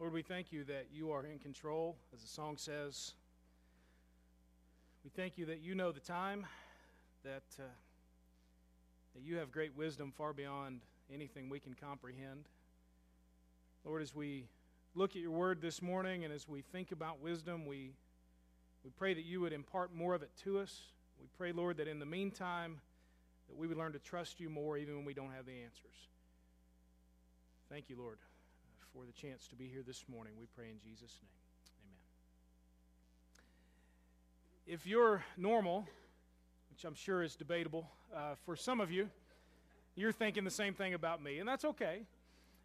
Lord, we thank you that you are in control, as the song says. We thank you that you know the time, that, uh, that you have great wisdom far beyond anything we can comprehend. Lord, as we look at your word this morning and as we think about wisdom, we, we pray that you would impart more of it to us. We pray, Lord, that in the meantime, that we would learn to trust you more even when we don't have the answers. Thank you, Lord, for the chance to be here this morning. We pray in Jesus' name. Amen. If you're normal, which I'm sure is debatable uh, for some of you, you're thinking the same thing about me, and that's okay.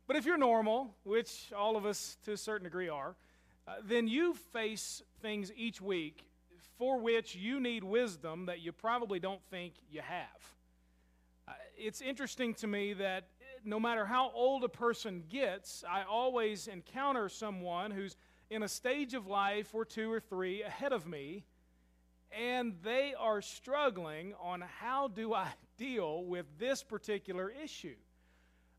But if you're normal, which all of us to a certain degree are, uh, then you face things each week for which you need wisdom that you probably don't think you have. Uh, it's interesting to me that no matter how old a person gets, I always encounter someone who's in a stage of life or two or three ahead of me, and they are struggling on how do I deal with this particular issue.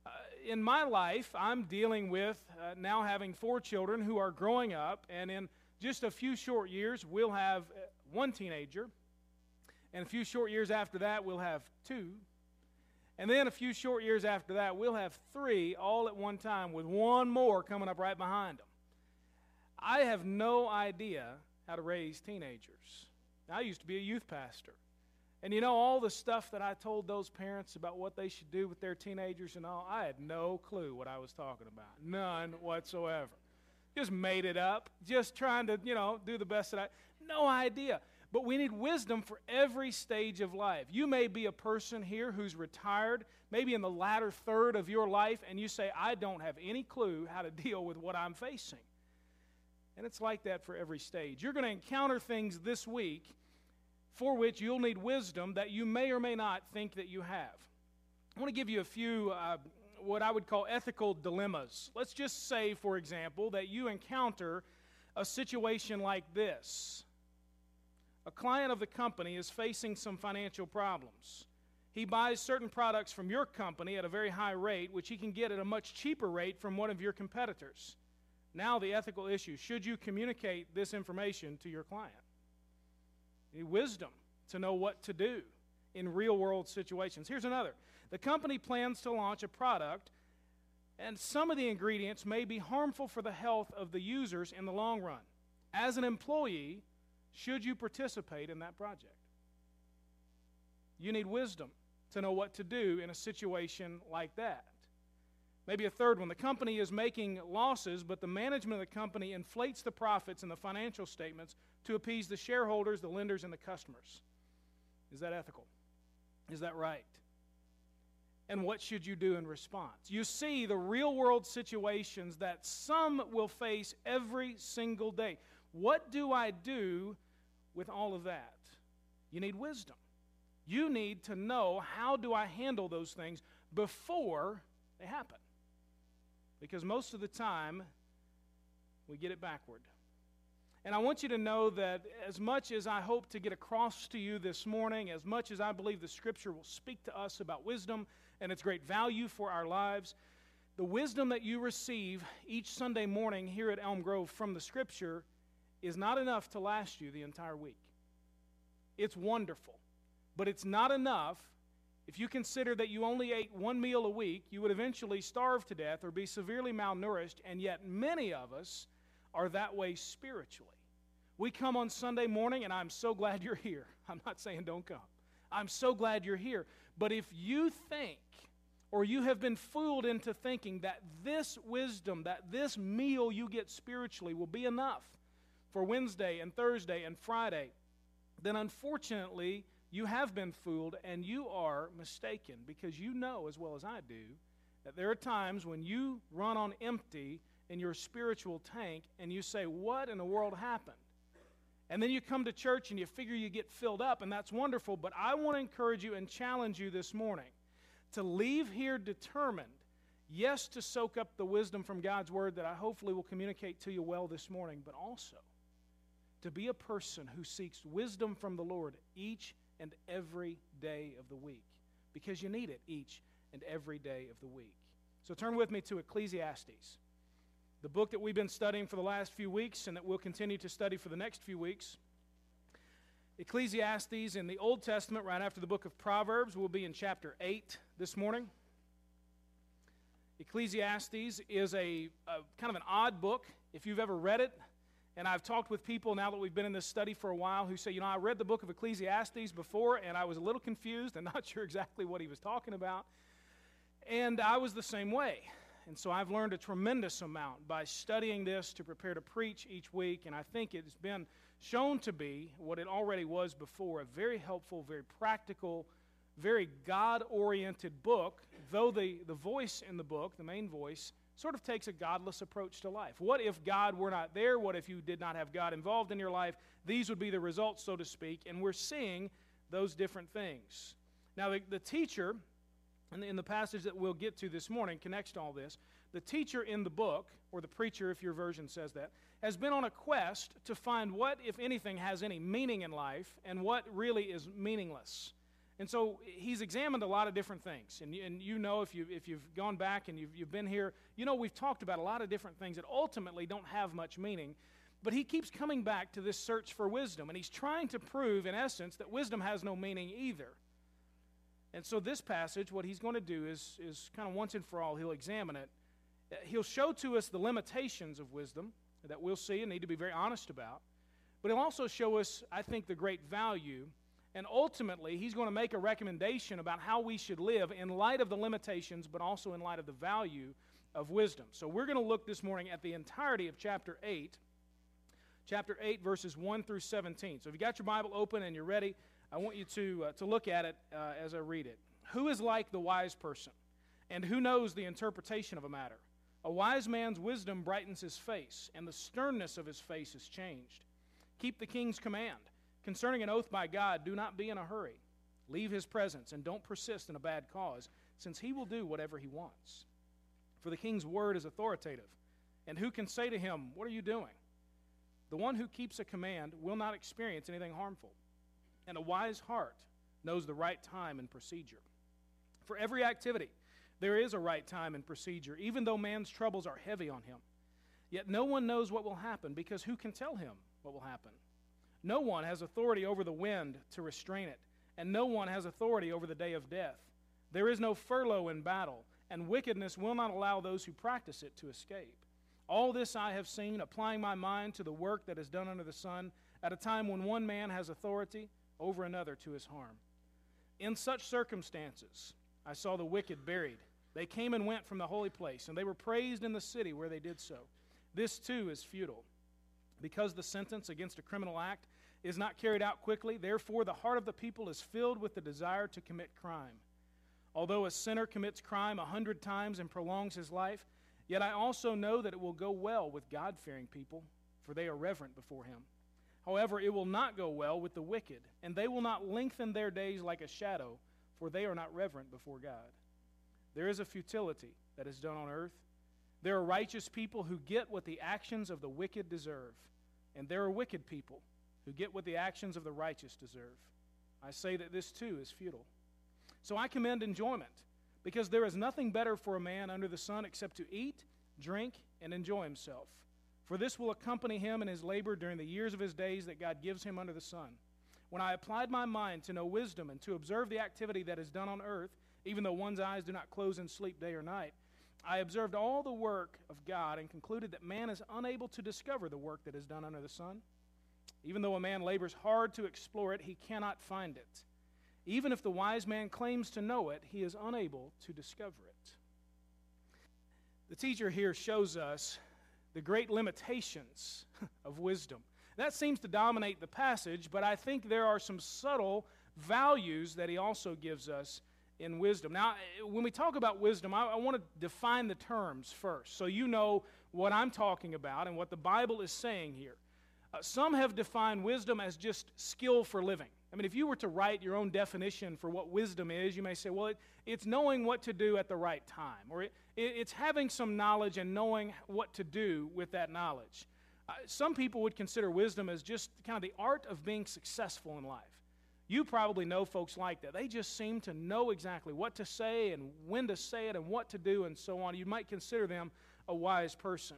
Uh, in my life, I'm dealing with uh, now having four children who are growing up, and in just a few short years, we'll have uh, one teenager, and a few short years after that, we'll have two and then a few short years after that, we'll have three all at one time with one more coming up right behind them. I have no idea how to raise teenagers. I used to be a youth pastor. And you know, all the stuff that I told those parents about what they should do with their teenagers and all, I had no clue what I was talking about. None whatsoever. Just made it up, just trying to, you know, do the best that I. No idea. But we need wisdom for every stage of life. You may be a person here who's retired, maybe in the latter third of your life, and you say, I don't have any clue how to deal with what I'm facing. And it's like that for every stage. You're going to encounter things this week for which you'll need wisdom that you may or may not think that you have. I want to give you a few, uh, what I would call ethical dilemmas. Let's just say, for example, that you encounter a situation like this a client of the company is facing some financial problems. He buys certain products from your company at a very high rate, which he can get at a much cheaper rate from one of your competitors. Now, the ethical issue should you communicate this information to your client? Wisdom to know what to do in real world situations. Here's another the company plans to launch a product, and some of the ingredients may be harmful for the health of the users in the long run. As an employee, should you participate in that project. You need wisdom to know what to do in a situation like that. Maybe a third one. The company is making losses, but the management of the company inflates the profits in the financial statements to appease the shareholders, the lenders, and the customers. Is that ethical? Is that right? And what should you do in response? You see the real world situations that some will face every single day. What do I do with all of that? You need wisdom. You need to know how do I handle those things before they happen. Because most of the time, we get it backward. And I want you to know that as much as I hope to get across to you this morning, as much as I believe the Scripture will speak to us about wisdom and its great value for our lives, the wisdom that you receive each Sunday morning here at Elm Grove from the Scripture is not enough to last you the entire week. It's wonderful, but it's not enough. If you consider that you only ate one meal a week, you would eventually starve to death or be severely malnourished, and yet many of us are that way spiritually. We come on Sunday morning, and I'm so glad you're here. I'm not saying don't come. I'm so glad you're here. But if you think, or you have been fooled into thinking that this wisdom, that this meal you get spiritually will be enough, for Wednesday and Thursday and Friday, then unfortunately you have been fooled and you are mistaken because you know as well as I do that there are times when you run on empty in your spiritual tank and you say, What in the world happened? And then you come to church and you figure you get filled up, and that's wonderful. But I want to encourage you and challenge you this morning to leave here determined, yes, to soak up the wisdom from God's word that I hopefully will communicate to you well this morning, but also to be a person who seeks wisdom from the Lord each and every day of the week because you need it each and every day of the week. So turn with me to Ecclesiastes, the book that we've been studying for the last few weeks and that we'll continue to study for the next few weeks. Ecclesiastes in the Old Testament, right after the book of Proverbs, we'll be in chapter 8 this morning. Ecclesiastes is a, a, kind of an odd book. If you've ever read it, and I've talked with people now that we've been in this study for a while who say, you know, I read the book of Ecclesiastes before and I was a little confused and not sure exactly what he was talking about. And I was the same way. And so I've learned a tremendous amount by studying this to prepare to preach each week. And I think it's been shown to be what it already was before a very helpful, very practical, very God oriented book, though the, the voice in the book, the main voice, sort of takes a godless approach to life. What if God were not there? What if you did not have God involved in your life? These would be the results, so to speak, and we're seeing those different things. Now, the, the teacher, in the, in the passage that we'll get to this morning, connects to all this. The teacher in the book, or the preacher, if your version says that, has been on a quest to find what, if anything, has any meaning in life and what really is meaningless. And so he's examined a lot of different things. And, and you know, if, you, if you've gone back and you've, you've been here, you know we've talked about a lot of different things that ultimately don't have much meaning. But he keeps coming back to this search for wisdom. And he's trying to prove, in essence, that wisdom has no meaning either. And so this passage, what he's going to do is, is kind of once and for all, he'll examine it. He'll show to us the limitations of wisdom that we'll see and need to be very honest about. But he'll also show us, I think, the great value and ultimately, he's going to make a recommendation about how we should live in light of the limitations, but also in light of the value of wisdom. So we're going to look this morning at the entirety of chapter 8, chapter 8, verses 1 through 17. So if you got your Bible open and you're ready, I want you to, uh, to look at it uh, as I read it. Who is like the wise person? And who knows the interpretation of a matter? A wise man's wisdom brightens his face, and the sternness of his face is changed. Keep the king's command Concerning an oath by God, do not be in a hurry. Leave his presence and don't persist in a bad cause, since he will do whatever he wants. For the king's word is authoritative, and who can say to him, What are you doing? The one who keeps a command will not experience anything harmful, and a wise heart knows the right time and procedure. For every activity, there is a right time and procedure, even though man's troubles are heavy on him. Yet no one knows what will happen, because who can tell him what will happen? No one has authority over the wind to restrain it, and no one has authority over the day of death. There is no furlough in battle, and wickedness will not allow those who practice it to escape. All this I have seen, applying my mind to the work that is done under the sun, at a time when one man has authority over another to his harm. In such circumstances, I saw the wicked buried. They came and went from the holy place, and they were praised in the city where they did so. This too is futile. Because the sentence against a criminal act is not carried out quickly, therefore the heart of the people is filled with the desire to commit crime. Although a sinner commits crime a hundred times and prolongs his life, yet I also know that it will go well with God fearing people, for they are reverent before him. However, it will not go well with the wicked, and they will not lengthen their days like a shadow, for they are not reverent before God. There is a futility that is done on earth. There are righteous people who get what the actions of the wicked deserve, and there are wicked people who get what the actions of the righteous deserve. I say that this too is futile. So I commend enjoyment, because there is nothing better for a man under the sun except to eat, drink, and enjoy himself. For this will accompany him in his labor during the years of his days that God gives him under the sun. When I applied my mind to know wisdom and to observe the activity that is done on earth, even though one's eyes do not close in sleep day or night, I observed all the work of God and concluded that man is unable to discover the work that is done under the sun. Even though a man labors hard to explore it, he cannot find it. Even if the wise man claims to know it, he is unable to discover it. The teacher here shows us the great limitations of wisdom. That seems to dominate the passage, but I think there are some subtle values that he also gives us in wisdom. Now, when we talk about wisdom, I, I, want to define the terms first so you know what I'm talking about and what the Bible is saying here. Uh, some have defined wisdom as just skill for living. I mean, if you were to write your own definition for what wisdom is, you may say, well, it, it's knowing what to do at the right time, or it, it, it's having some knowledge and knowing what to do with that knowledge. Uh, some people would consider wisdom as just kind of the art of being successful in life. You probably know folks like that. They just seem to know exactly what to say and when to say it and what to do and so on. You might consider them a wise person.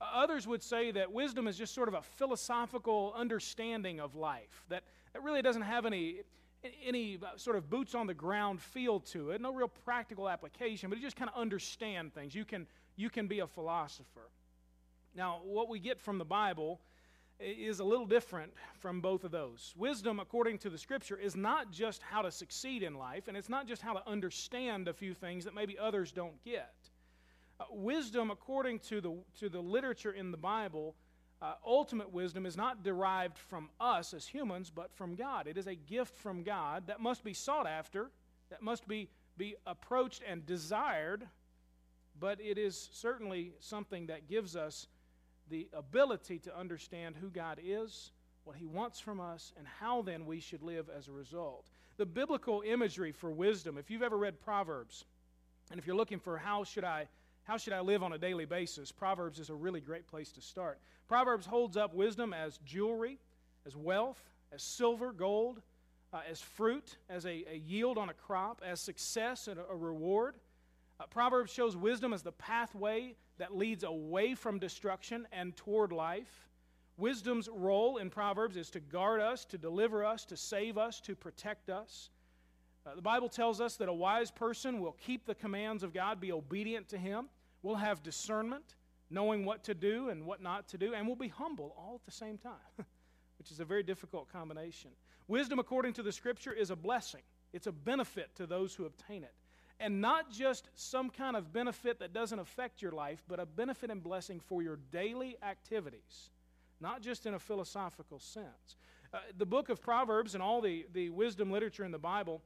Others would say that wisdom is just sort of a philosophical understanding of life, that it really doesn't have any, any uh, sort of boots on the ground feel to it, no real practical application, but you just kind of understand things. You can, you can be a philosopher. Now, what we get from the Bible is a little different from both of those. Wisdom, according to the scripture, is not just how to succeed in life, and it's not just how to understand a few things that maybe others don't get. Uh, wisdom, according to the, to the literature in the Bible, uh, ultimate wisdom is not derived from us as humans, but from God. It is a gift from God that must be sought after, that must be, be approached and desired, but it is certainly something that gives us the ability to understand who God is, what He wants from us, and how then we should live as a result. The biblical imagery for wisdom, if you've ever read Proverbs, and if you're looking for how should I how should I live on a daily basis? Proverbs is a really great place to start. Proverbs holds up wisdom as jewelry, as wealth, as silver, gold, uh, as fruit, as a, a, yield on a crop, as success and a, a reward. Uh, Proverbs shows wisdom as the pathway that leads away from destruction and toward life. Wisdom's role in Proverbs is to guard us, to deliver us, to save us, to protect us. Uh, the Bible tells us that a wise person will keep the commands of God, be obedient to Him. We'll have discernment, knowing what to do and what not to do, and we'll be humble all at the same time, which is a very difficult combination. Wisdom, according to the Scripture, is a blessing, it's a benefit to those who obtain it. And not just some kind of benefit that doesn't affect your life, but a benefit and blessing for your daily activities, not just in a philosophical sense. Uh, the book of Proverbs and all the, the wisdom literature in the Bible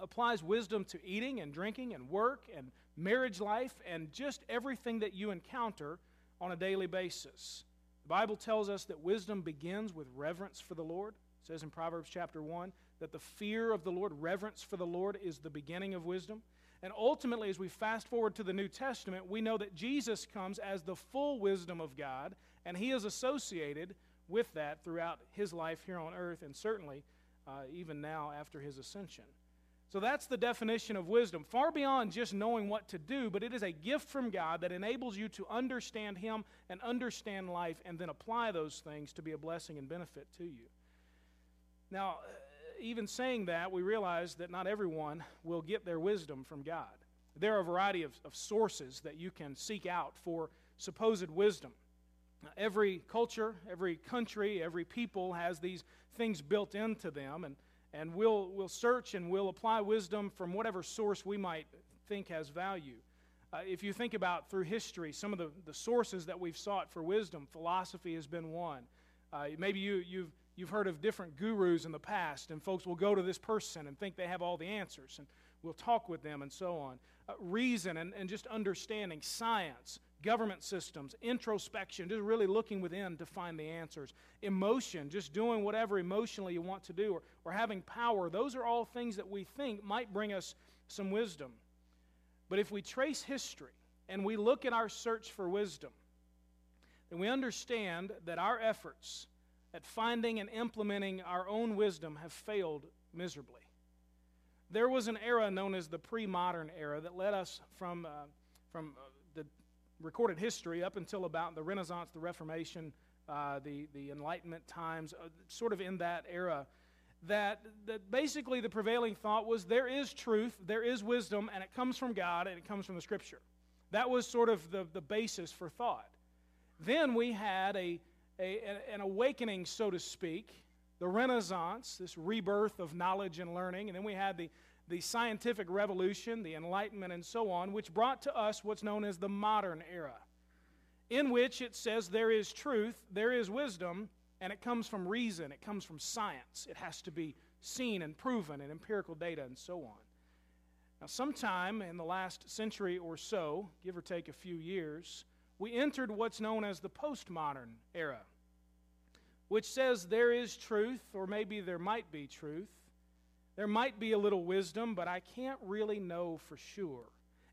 applies wisdom to eating and drinking and work and marriage life, and just everything that you encounter on a daily basis. The Bible tells us that wisdom begins with reverence for the Lord. It says in Proverbs chapter 1 that the fear of the Lord, reverence for the Lord, is the beginning of wisdom. And ultimately, as we fast forward to the New Testament, we know that Jesus comes as the full wisdom of God, and he is associated with that throughout his life here on earth, and certainly uh, even now after his ascension. So that's the definition of wisdom, far beyond just knowing what to do, but it is a gift from God that enables you to understand Him and understand life and then apply those things to be a blessing and benefit to you. Now, uh, even saying that, we realize that not everyone will get their wisdom from God. There are a variety of, of sources that you can seek out for supposed wisdom. Every culture, every country, every people has these things built into them, and and we'll, we'll search and we'll apply wisdom from whatever source we might think has value. Uh, if you think about through history, some of the, the sources that we've sought for wisdom, philosophy has been one. Uh, maybe you, you've, you've heard of different gurus in the past, and folks will go to this person and think they have all the answers, and we'll talk with them and so on. Uh, reason and, and just understanding, science, government systems, introspection, just really looking within to find the answers, emotion, just doing whatever emotionally you want to do, or, or having power. Those are all things that we think might bring us some wisdom. But if we trace history and we look at our search for wisdom, then we understand that our efforts at finding and implementing our own wisdom have failed miserably. There was an era known as the pre modern era that led us from, uh, from uh, recorded history up until about the Renaissance, the Reformation, uh, the, the Enlightenment times, uh, sort of in that era, that, that basically the prevailing thought was there is truth, there is wisdom, and it comes from God and it comes from the Scripture. That was sort of the, the basis for thought. Then we had a, a, an awakening, so to speak, the Renaissance, this rebirth of knowledge and learning, and then we had the the scientific revolution, the Enlightenment, and so on, which brought to us what's known as the modern era, in which it says there is truth, there is wisdom, and it comes from reason, it comes from science. It has to be seen and proven and empirical data and so on. Now, sometime in the last century or so, give or take a few years, we entered what's known as the postmodern era, which says there is truth, or maybe there might be truth, there might be a little wisdom, but I can't really know for sure.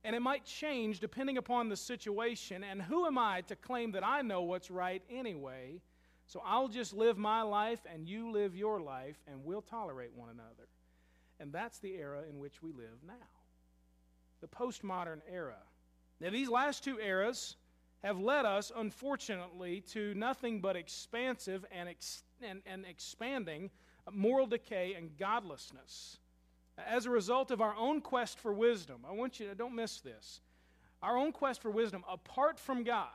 And it might change depending upon the situation. And who am I to claim that I know what's right anyway? So I'll just live my life and you live your life, and we'll tolerate one another. And that's the era in which we live now the postmodern era. Now, these last two eras have led us, unfortunately, to nothing but expansive and, ex- and, and expanding moral decay and godlessness. As a result of our own quest for wisdom, I want you to don't miss this. Our own quest for wisdom, apart from God,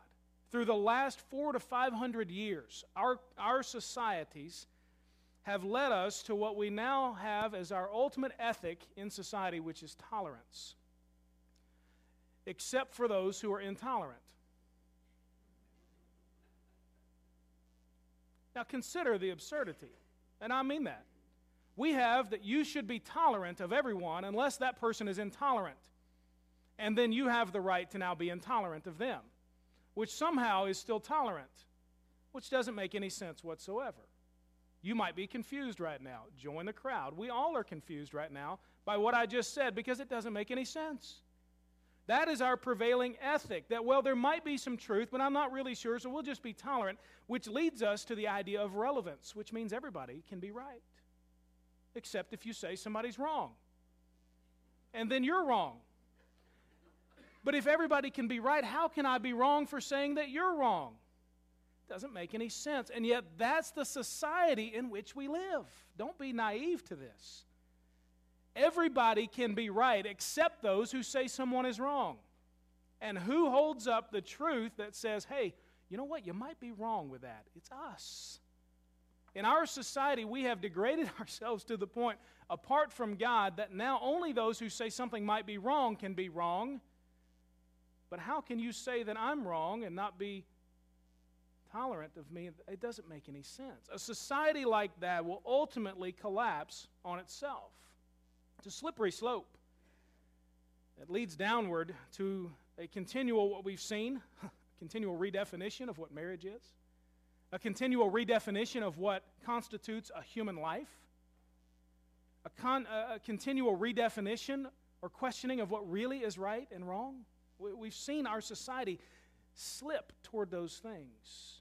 through the last four to five hundred years, our, our societies have led us to what we now have as our ultimate ethic in society, which is tolerance, except for those who are intolerant. Now consider the absurdity, and I mean that. We have that you should be tolerant of everyone unless that person is intolerant. And then you have the right to now be intolerant of them, which somehow is still tolerant, which doesn't make any sense whatsoever. You might be confused right now. Join the crowd. We all are confused right now by what I just said because it doesn't make any sense. That is our prevailing ethic that, well, there might be some truth, but I'm not really sure, so we'll just be tolerant, which leads us to the idea of relevance, which means everybody can be right, except if you say somebody's wrong. And then you're wrong. But if everybody can be right, how can I be wrong for saying that you're wrong? Doesn't make any sense. And yet, that's the society in which we live. Don't be naive to this. Everybody can be right except those who say someone is wrong. And who holds up the truth that says, hey, you know what? You might be wrong with that. It's us. In our society, we have degraded ourselves to the point, apart from God, that now only those who say something might be wrong can be wrong. But how can you say that I'm wrong and not be tolerant of me? It doesn't make any sense. A society like that will ultimately collapse on itself. It's a slippery slope that leads downward to a continual, what we've seen, continual redefinition of what marriage is, a continual redefinition of what constitutes a human life, a, con, a continual redefinition or questioning of what really is right and wrong. We've seen our society slip toward those things.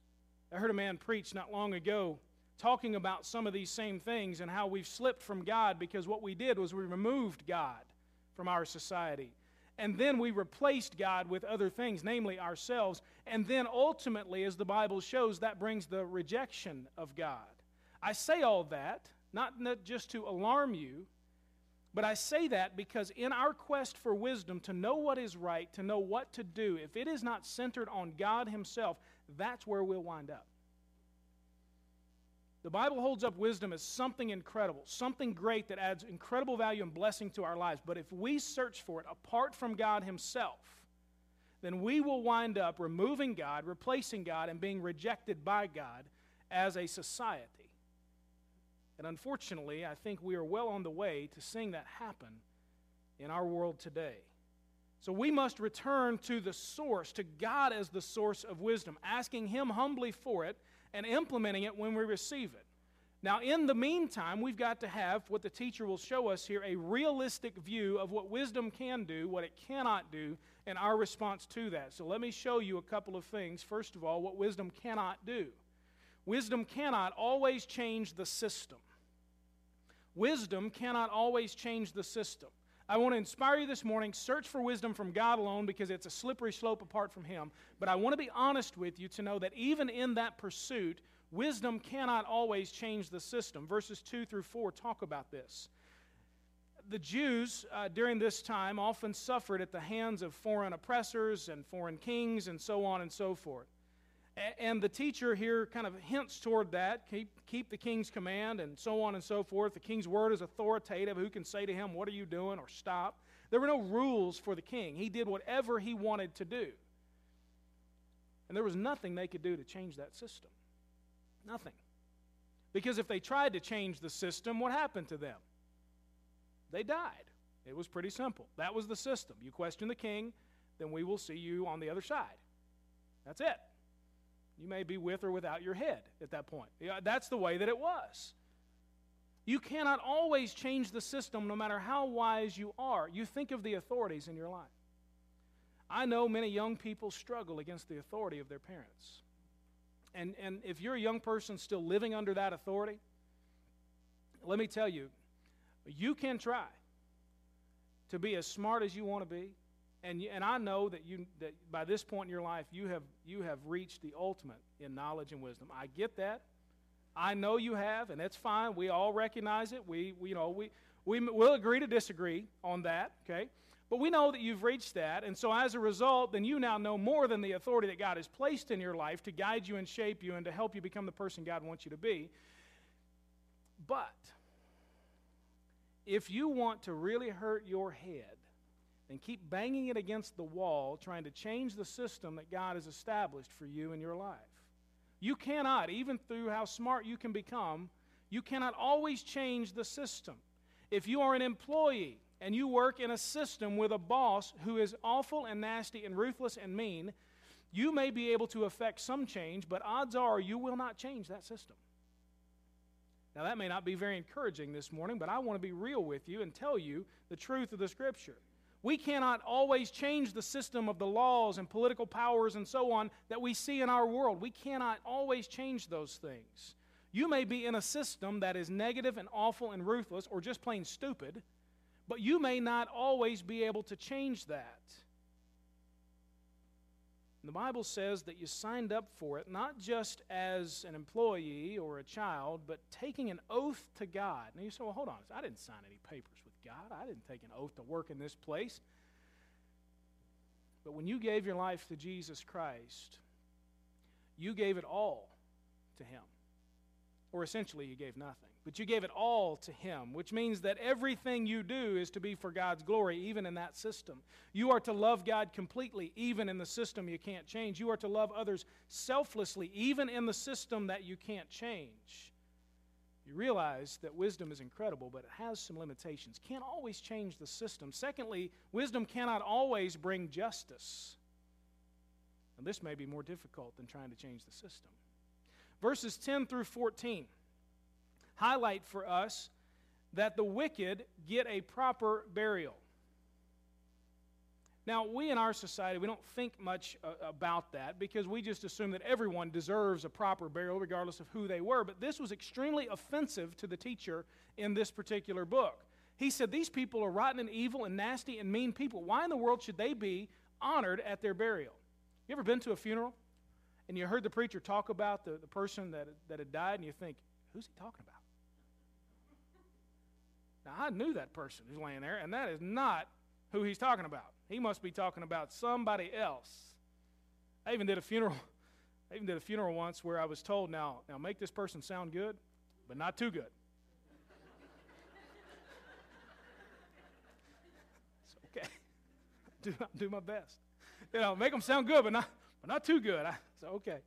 I heard a man preach not long ago talking about some of these same things and how we've slipped from God because what we did was we removed God from our society. And then we replaced God with other things, namely ourselves. And then ultimately, as the Bible shows, that brings the rejection of God. I say all that, not, not just to alarm you, but I say that because in our quest for wisdom, to know what is right, to know what to do, if it is not centered on God Himself, that's where we'll wind up. The Bible holds up wisdom as something incredible, something great that adds incredible value and blessing to our lives. But if we search for it apart from God Himself, then we will wind up removing God, replacing God, and being rejected by God as a society. And unfortunately, I think we are well on the way to seeing that happen in our world today. So we must return to the source, to God as the source of wisdom, asking Him humbly for it and implementing it when we receive it. Now, in the meantime, we've got to have what the teacher will show us here a realistic view of what wisdom can do, what it cannot do, and our response to that. So, let me show you a couple of things. First of all, what wisdom cannot do. Wisdom cannot always change the system. Wisdom cannot always change the system. I want to inspire you this morning. Search for wisdom from God alone because it's a slippery slope apart from Him. But I want to be honest with you to know that even in that pursuit, wisdom cannot always change the system. Verses 2 through 4 talk about this. The Jews uh, during this time often suffered at the hands of foreign oppressors and foreign kings and so on and so forth. And the teacher here kind of hints toward that keep, keep the king's command and so on and so forth. The king's word is authoritative. Who can say to him, What are you doing? or stop? There were no rules for the king. He did whatever he wanted to do. And there was nothing they could do to change that system. Nothing. Because if they tried to change the system, what happened to them? They died. It was pretty simple. That was the system. You question the king, then we will see you on the other side. That's it. You may be with or without your head at that point. Yeah, that's the way that it was. You cannot always change the system no matter how wise you are. You think of the authorities in your life. I know many young people struggle against the authority of their parents. And, and if you're a young person still living under that authority, let me tell you, you can try to be as smart as you want to be and, and I know that, you, that by this point in your life, you have, you have reached the ultimate in knowledge and wisdom. I get that. I know you have, and that's fine. We all recognize it. We, we you know, we, we will agree to disagree on that, okay? But we know that you've reached that, and so as a result, then you now know more than the authority that God has placed in your life to guide you and shape you and to help you become the person God wants you to be. But if you want to really hurt your head, and keep banging it against the wall, trying to change the system that God has established for you in your life. You cannot, even through how smart you can become, you cannot always change the system. If you are an employee and you work in a system with a boss who is awful and nasty and ruthless and mean, you may be able to affect some change, but odds are you will not change that system. Now, that may not be very encouraging this morning, but I want to be real with you and tell you the truth of the Scripture. We cannot always change the system of the laws and political powers and so on that we see in our world. We cannot always change those things. You may be in a system that is negative and awful and ruthless or just plain stupid, but you may not always be able to change that. And the Bible says that you signed up for it not just as an employee or a child, but taking an oath to God. Now you say, well, hold on. I didn't sign any papers. God. I didn't take an oath to work in this place. But when you gave your life to Jesus Christ, you gave it all to Him. Or essentially, you gave nothing. But you gave it all to Him, which means that everything you do is to be for God's glory, even in that system. You are to love God completely, even in the system you can't change. You are to love others selflessly, even in the system that you can't change you realize that wisdom is incredible, but it has some limitations. Can't always change the system. Secondly, wisdom cannot always bring justice. And this may be more difficult than trying to change the system. Verses 10 through 14 highlight for us that the wicked get a proper burial. Now, we in our society, we don't think much uh, about that because we just assume that everyone deserves a proper burial regardless of who they were. But this was extremely offensive to the teacher in this particular book. He said, These people are rotten and evil and nasty and mean people. Why in the world should they be honored at their burial? You ever been to a funeral and you heard the preacher talk about the, the person that, that had died and you think, Who's he talking about? Now, I knew that person who's laying there, and that is not who he's talking about. He must be talking about somebody else. I even did a funeral. I even did a funeral once where I was told, now, now make this person sound good, but not too good. it's okay. do, do my best. You know, make them sound good, but not, but not too good. I, so, okay.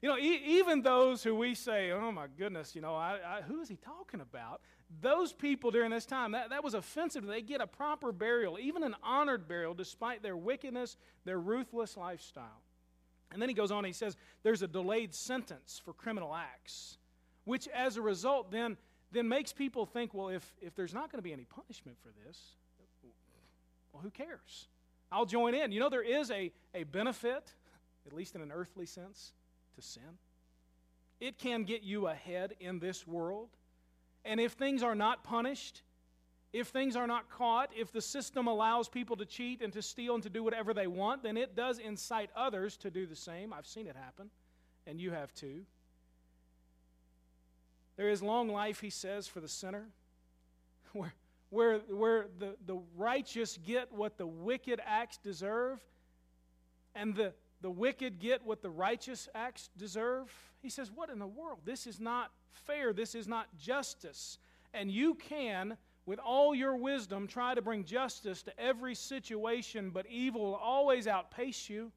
You know, e- even those who we say, oh my goodness, you know, I, I, who is he talking about? Those people during this time, that, that was offensive. They get a proper burial, even an honored burial, despite their wickedness, their ruthless lifestyle. And then he goes on, he says, there's a delayed sentence for criminal acts, which as a result then, then makes people think, well, if, if there's not going to be any punishment for this, well, who cares? I'll join in. You know, there is a, a benefit, at least in an earthly sense, to sin. It can get you ahead in this world. And if things are not punished, if things are not caught, if the system allows people to cheat and to steal and to do whatever they want, then it does incite others to do the same. I've seen it happen, and you have too. There is long life, he says, for the sinner, where, where, where the, the righteous get what the wicked acts deserve, and the, the wicked get what the righteous acts deserve. He says, What in the world? This is not fair. This is not justice. And you can, with all your wisdom, try to bring justice to every situation, but evil will always outpace you.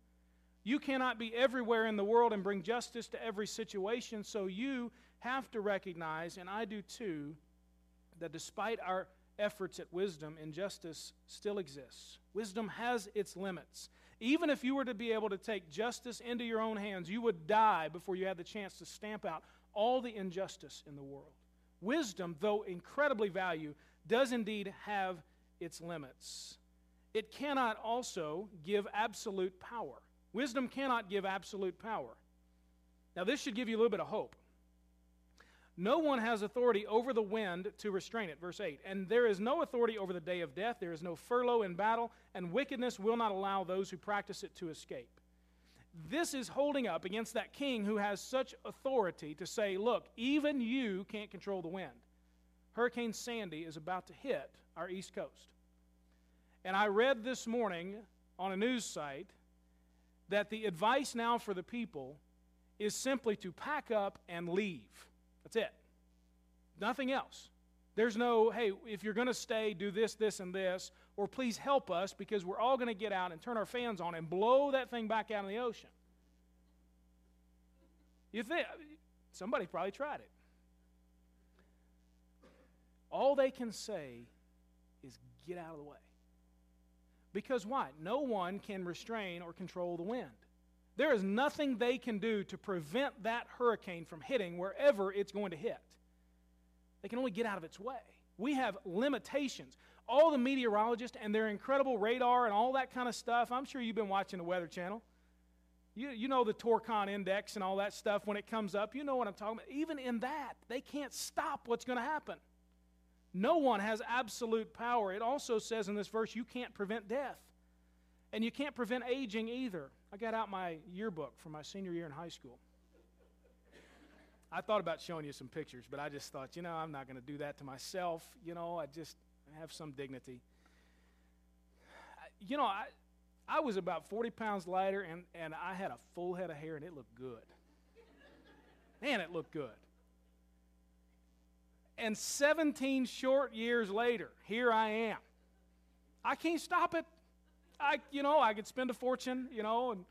You cannot be everywhere in the world and bring justice to every situation, so you have to recognize, and I do too, that despite our efforts at wisdom, injustice still exists. Wisdom has its limits. Even if you were to be able to take justice into your own hands, you would die before you had the chance to stamp out all the injustice in the world. Wisdom, though incredibly valuable, does indeed have its limits. It cannot also give absolute power. Wisdom cannot give absolute power. Now, this should give you a little bit of hope. No one has authority over the wind to restrain it. Verse 8. And there is no authority over the day of death. There is no furlough in battle, and wickedness will not allow those who practice it to escape. This is holding up against that king who has such authority to say, look, even you can't control the wind. Hurricane Sandy is about to hit our East Coast. And I read this morning on a news site that the advice now for the people is simply to pack up and leave. That's it. Nothing else. There's no, hey, if you're going to stay, do this, this, and this, or please help us because we're all going to get out and turn our fans on and blow that thing back out in the ocean. You think somebody probably tried it. All they can say is get out of the way. Because why? No one can restrain or control the wind. There is nothing they can do to prevent that hurricane from hitting wherever it's going to hit. They can only get out of its way. We have limitations. All the meteorologists and their incredible radar and all that kind of stuff, I'm sure you've been watching the Weather Channel. You, you know the Torcon index and all that stuff when it comes up. You know what I'm talking about. Even in that, they can't stop what's going to happen. No one has absolute power. It also says in this verse, you can't prevent death. And you can't prevent aging either. I got out my yearbook from my senior year in high school. I thought about showing you some pictures, but I just thought, you know, I'm not going to do that to myself. You know, I just have some dignity. You know, I, I was about 40 pounds lighter, and, and I had a full head of hair, and it looked good. Man, it looked good. And 17 short years later, here I am. I can't stop it. I, you know, I could spend a fortune, you know, and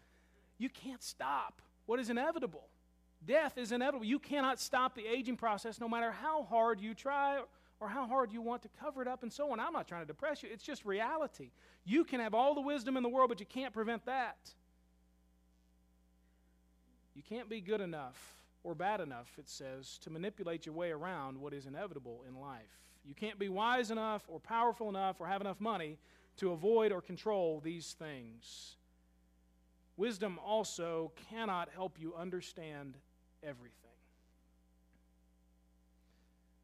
you can't stop what is inevitable. Death is inevitable. You cannot stop the aging process no matter how hard you try or how hard you want to cover it up and so on. I'm not trying to depress you, it's just reality. You can have all the wisdom in the world, but you can't prevent that. You can't be good enough or bad enough, it says, to manipulate your way around what is inevitable in life. You can't be wise enough or powerful enough or have enough money to avoid or control these things. Wisdom also cannot help you understand everything.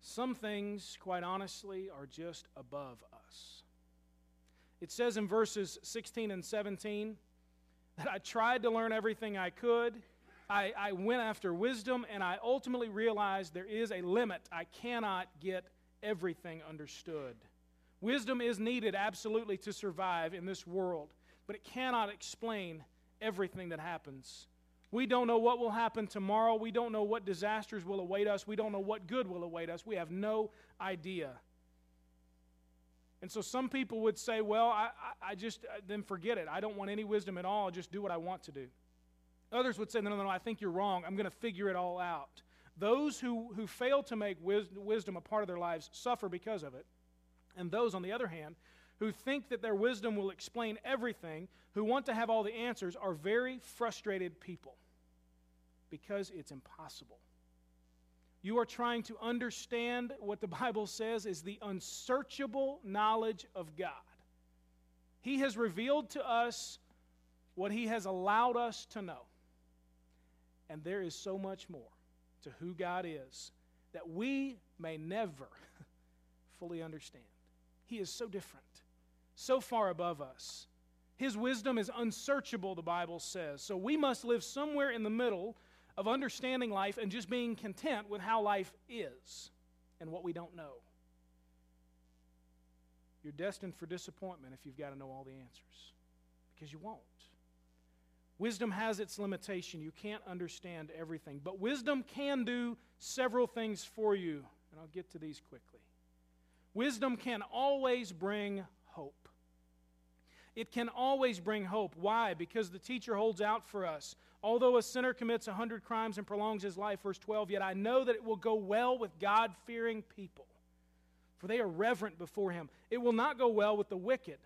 Some things, quite honestly, are just above us. It says in verses 16 and 17 that I tried to learn everything I could. I, I went after wisdom, and I ultimately realized there is a limit. I cannot get everything understood. Wisdom is needed absolutely to survive in this world, but it cannot explain everything that happens. We don't know what will happen tomorrow. We don't know what disasters will await us. We don't know what good will await us. We have no idea. And so some people would say, well, I, I, just, uh, then forget it. I don't want any wisdom at all. Just do what I want to do. Others would say, no, no, no, I think you're wrong. I'm going to figure it all out. Those who, who fail to make wisdom a part of their lives suffer because of it. And those, on the other hand, who think that their wisdom will explain everything, who want to have all the answers, are very frustrated people because it's impossible. You are trying to understand what the Bible says is the unsearchable knowledge of God. He has revealed to us what He has allowed us to know. And there is so much more to who God is that we may never fully understand. He is so different, so far above us. His wisdom is unsearchable, the Bible says. So we must live somewhere in the middle of understanding life and just being content with how life is and what we don't know. You're destined for disappointment if you've got to know all the answers, because you won't. Wisdom has its limitation. You can't understand everything. But wisdom can do several things for you, and I'll get to these quickly. Wisdom can always bring hope. It can always bring hope. Why? Because the teacher holds out for us. Although a sinner commits a hundred crimes and prolongs his life, verse 12, yet I know that it will go well with God fearing people, for they are reverent before him. It will not go well with the wicked,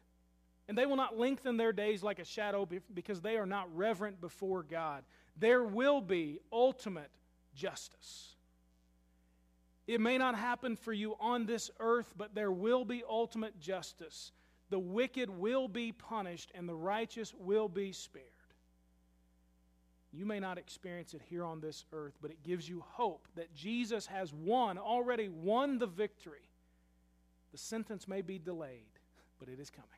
and they will not lengthen their days like a shadow because they are not reverent before God. There will be ultimate justice. It may not happen for you on this earth, but there will be ultimate justice. The wicked will be punished, and the righteous will be spared. You may not experience it here on this earth, but it gives you hope that Jesus has won, already won the victory. The sentence may be delayed, but it is coming.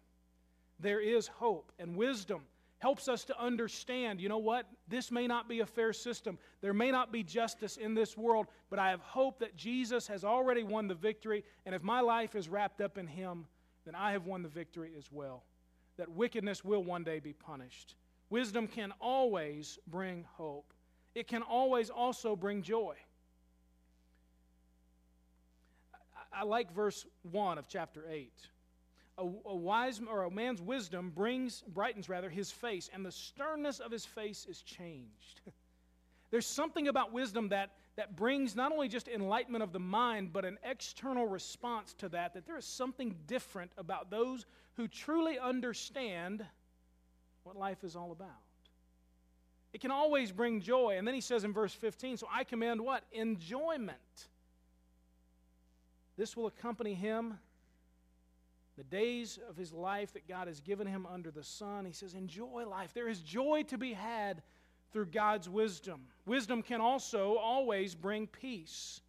There is hope, and wisdom helps us to understand you know what? This may not be a fair system. There may not be justice in this world, but I have hope that Jesus has already won the victory, and if my life is wrapped up in Him, then I have won the victory as well. That wickedness will one day be punished. Wisdom can always bring hope, it can always also bring joy. I, like verse 1 of chapter 8. A, a, wise or a man's wisdom brings brightens rather his face and the sternness of his face is changed there's something about wisdom that that brings not only just enlightenment of the mind but an external response to that that there is something different about those who truly understand what life is all about. It can always bring joy. And then he says in verse 15, so I command what? Enjoyment. This will accompany him the days of his life that God has given him under the sun. He says, enjoy life. There is joy to be had through God's wisdom. Wisdom can also always bring peace.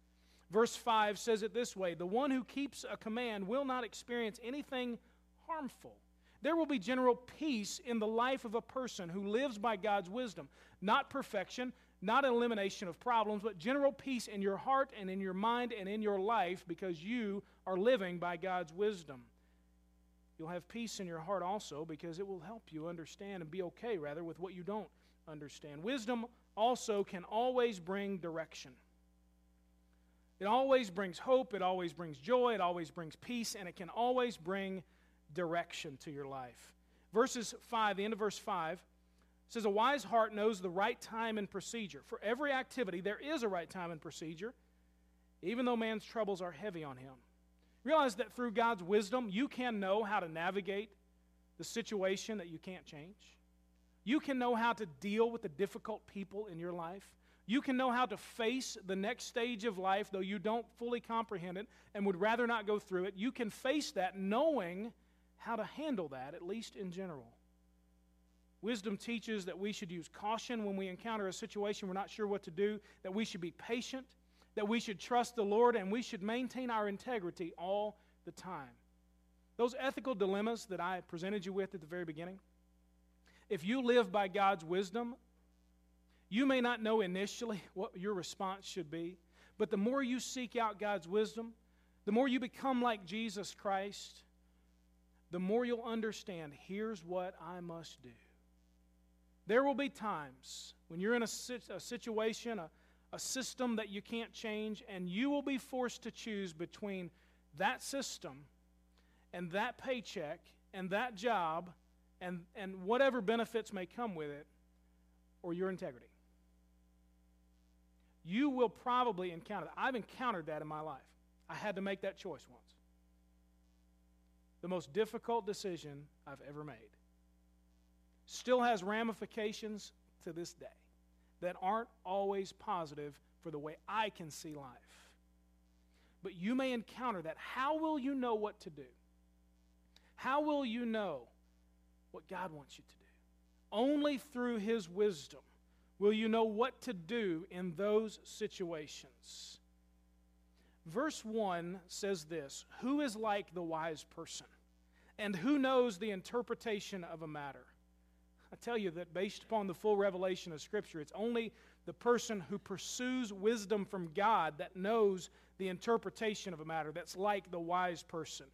Verse 5 says it this way The one who keeps a command will not experience anything harmful. There will be general peace in the life of a person who lives by God's wisdom. Not perfection, not elimination of problems, but general peace in your heart and in your mind and in your life because you are living by God's wisdom. You'll have peace in your heart also because it will help you understand and be okay, rather, with what you don't understand. Wisdom also can always bring direction. It always brings hope, it always brings joy, it always brings peace, and it can always bring direction to your life. Verses 5, the end of verse 5 says, A wise heart knows the right time and procedure. For every activity, there is a right time and procedure, even though man's troubles are heavy on him. Realize that through God's wisdom, you can know how to navigate the situation that you can't change. You can know how to deal with the difficult people in your life. You can know how to face the next stage of life, though you don't fully comprehend it and would rather not go through it. You can face that knowing how to handle that, at least in general. Wisdom teaches that we should use caution when we encounter a situation we're not sure what to do, that we should be patient, that we should trust the Lord, and we should maintain our integrity all the time. Those ethical dilemmas that I presented you with at the very beginning, if you live by God's wisdom, you may not know initially what your response should be, but the more you seek out God's wisdom, the more you become like Jesus Christ, the more you'll understand here's what I must do. There will be times when you're in a, situation, a, a system that you can't change, and you will be forced to choose between that system and that paycheck and that job and, and whatever benefits may come with it or your integrity. You will probably encounter that. I've encountered that in my life. I had to make that choice once the most difficult decision I've ever made. Still has ramifications to this day that aren't always positive for the way I can see life. But you may encounter that. How will you know what to do? How will you know what God wants you to do? Only through His wisdom will you know what to do in those situations. Verse 1 says this Who is like the wise person? And who knows the interpretation of a matter? I tell you that based upon the full revelation of Scripture, it's only the person who pursues wisdom from God that knows the interpretation of a matter, that's like the wise person.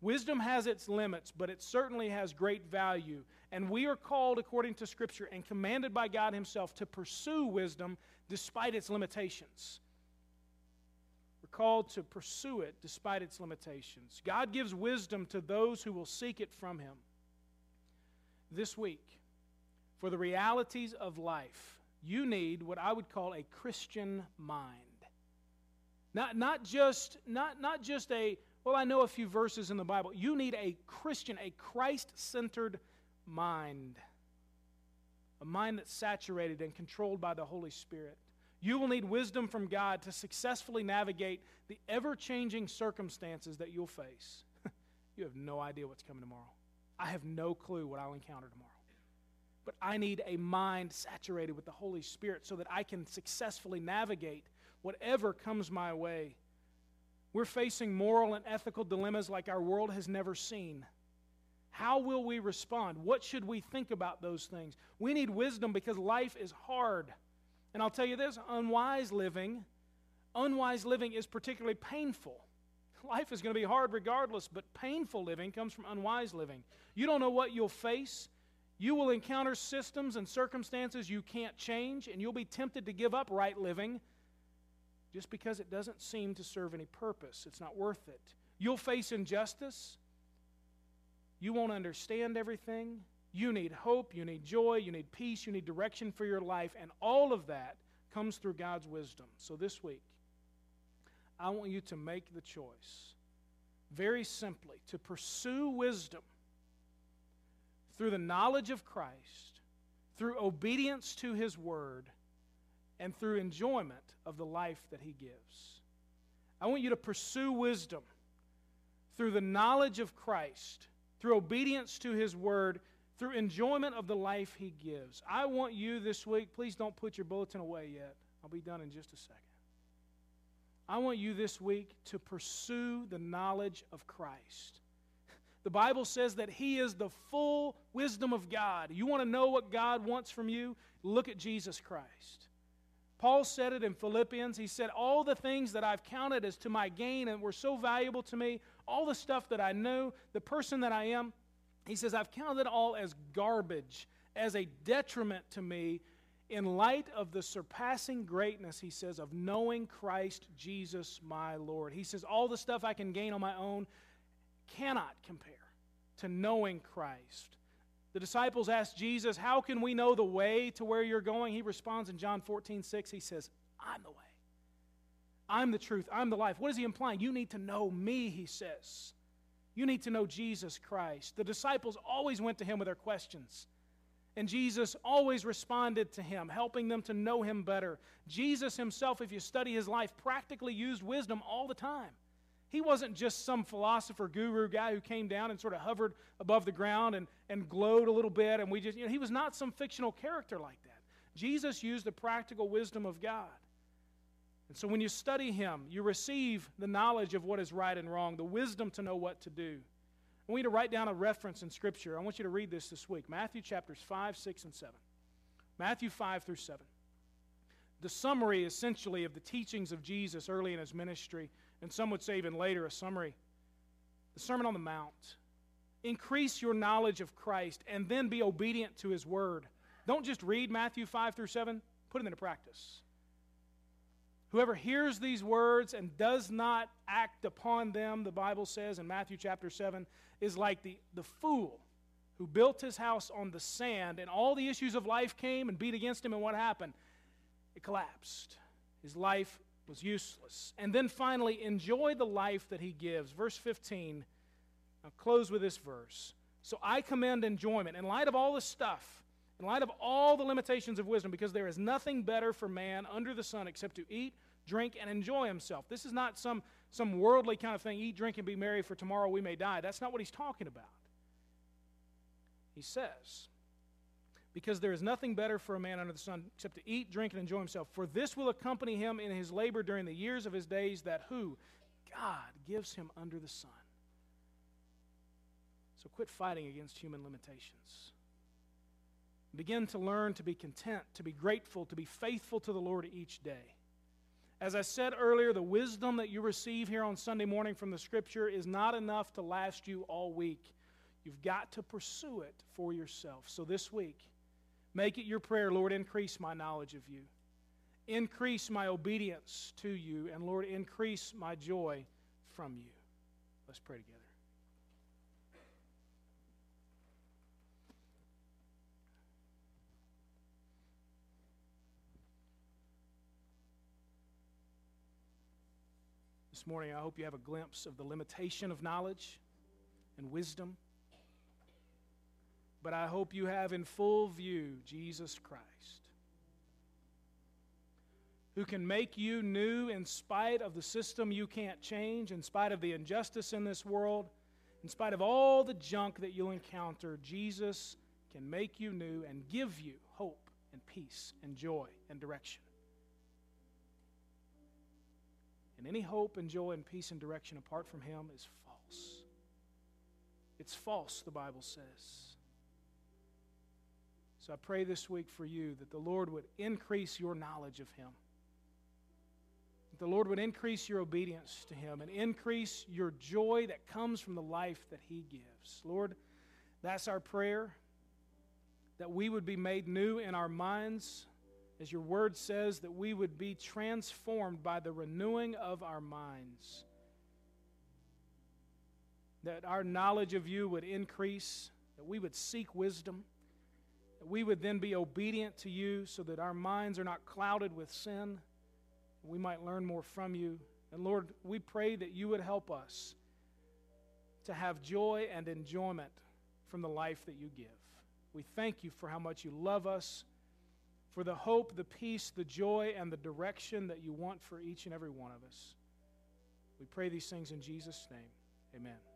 Wisdom has its limits, but it certainly has great value. And we are called, according to Scripture, and commanded by God Himself to pursue wisdom despite its limitations We're called to pursue it despite its limitations. God gives wisdom to those who will seek it from Him. This week, for the realities of life, you need what I would call a Christian mind. Not, not, just, not, not just a, well, I know a few verses in the Bible. You need a Christian, a Christ centered mind. A mind that's saturated and controlled by the Holy Spirit. You will need wisdom from God to successfully navigate the ever changing circumstances that you'll face. you have no idea what's coming tomorrow. I have no clue what I'll encounter tomorrow. But I need a mind saturated with the Holy Spirit so that I can successfully navigate whatever comes my way. We're facing moral and ethical dilemmas like our world has never seen. How will we respond? What should we think about those things? We need wisdom because life is hard. And I'll tell you this unwise living, unwise living is particularly painful. Life is going to be hard regardless, but painful living comes from unwise living. You don't know what you'll face. You will encounter systems and circumstances you can't change, and you'll be tempted to give up right living just because it doesn't seem to serve any purpose. It's not worth it. You'll face injustice. You won't understand everything. You need hope, you need joy, you need peace, you need direction for your life, and all of that comes through God's wisdom. So this week, I want you to make the choice, very simply, to pursue wisdom through the knowledge of Christ, through obedience to His Word, and through enjoyment of the life that He gives. I want you to pursue wisdom through the knowledge of Christ, through obedience to His Word, through enjoyment of the life He gives. I want you this week, please don't put your bulletin away yet. I'll be done in just a second. I want you this week to pursue the knowledge of Christ. The Bible says that He is the full wisdom of God. You want to know what God wants from you? Look at Jesus Christ. Paul said it in Philippians. He said, All the things that I've counted as to my gain and were so valuable to me, all the stuff that I know, the person that I am, he says, I've counted it all as garbage, as a detriment to me in light of the surpassing greatness, he says, of knowing Christ Jesus my Lord. He says, all the stuff I can gain on my own cannot compare to knowing Christ. The disciples asked Jesus, How can we know the way to where you're going? He responds in John 14, 6. He says, I'm the way. I'm the truth. I'm the life. What is he implying? You need to know me, he says. You need to know Jesus Christ. The disciples always went to him with their questions. And Jesus always responded to him, helping them to know him better. Jesus himself, if you study his life, practically used wisdom all the time. He wasn't just some philosopher guru guy who came down and sort of hovered above the ground and, and glowed a little bit. And we just, you know, he was not some fictional character like that. Jesus used the practical wisdom of God. And so when you study him, you receive the knowledge of what is right and wrong, the wisdom to know what to do. I want you to write down a reference in Scripture. I want you to read this this week Matthew chapters 5, 6, and 7. Matthew 5 through 7. The summary, essentially, of the teachings of Jesus early in his ministry and some would say even later, a summary. The Sermon on the Mount. Increase your knowledge of Christ and then be obedient to his word. Don't just read Matthew 5 through 7, put it into practice. Whoever hears these words and does not act upon them, the Bible says in Matthew chapter 7, is like the, the fool who built his house on the sand, and all the issues of life came and beat against him, and what happened? It collapsed. His life was useless. And then finally, enjoy the life that he gives. Verse 15. I'll close with this verse. So I commend enjoyment in light of all this stuff, in light of all the limitations of wisdom, because there is nothing better for man under the sun except to eat, drink, and enjoy himself. This is not some, some worldly kind of thing eat, drink, and be merry, for tomorrow we may die. That's not what he's talking about. He says, because there is nothing better for a man under the sun except to eat, drink, and enjoy himself. For this will accompany him in his labor during the years of his days that who? God gives him under the sun. So quit fighting against human limitations. Begin to learn to be content, to be grateful, to be faithful to the Lord each day. As I said earlier, the wisdom that you receive here on Sunday morning from the Scripture is not enough to last you all week. You've got to pursue it for yourself. So this week, Make it your prayer, Lord, increase my knowledge of you. Increase my obedience to you. And Lord, increase my joy from you. Let's pray together. This morning, I hope you have a glimpse of the limitation of knowledge and wisdom but I hope you have in full view Jesus Christ, who can make you new in spite of the system you can't change, in spite of the injustice in this world, in spite of all the junk that you'll encounter. Jesus can make you new and give you hope and peace and joy and direction. And any hope and joy and peace and direction apart from Him is false. It's false, the Bible says. So I pray this week for you that the Lord would increase your knowledge of Him. That the Lord would increase your obedience to Him and increase your joy that comes from the life that He gives. Lord, that's our prayer. That we would be made new in our minds, as your word says, that we would be transformed by the renewing of our minds. That our knowledge of you would increase, that we would seek wisdom we would then be obedient to you so that our minds are not clouded with sin. We might learn more from you. And Lord, we pray that you would help us to have joy and enjoyment from the life that you give. We thank you for how much you love us, for the hope, the peace, the joy, and the direction that you want for each and every one of us. We pray these things in Jesus' name. Amen.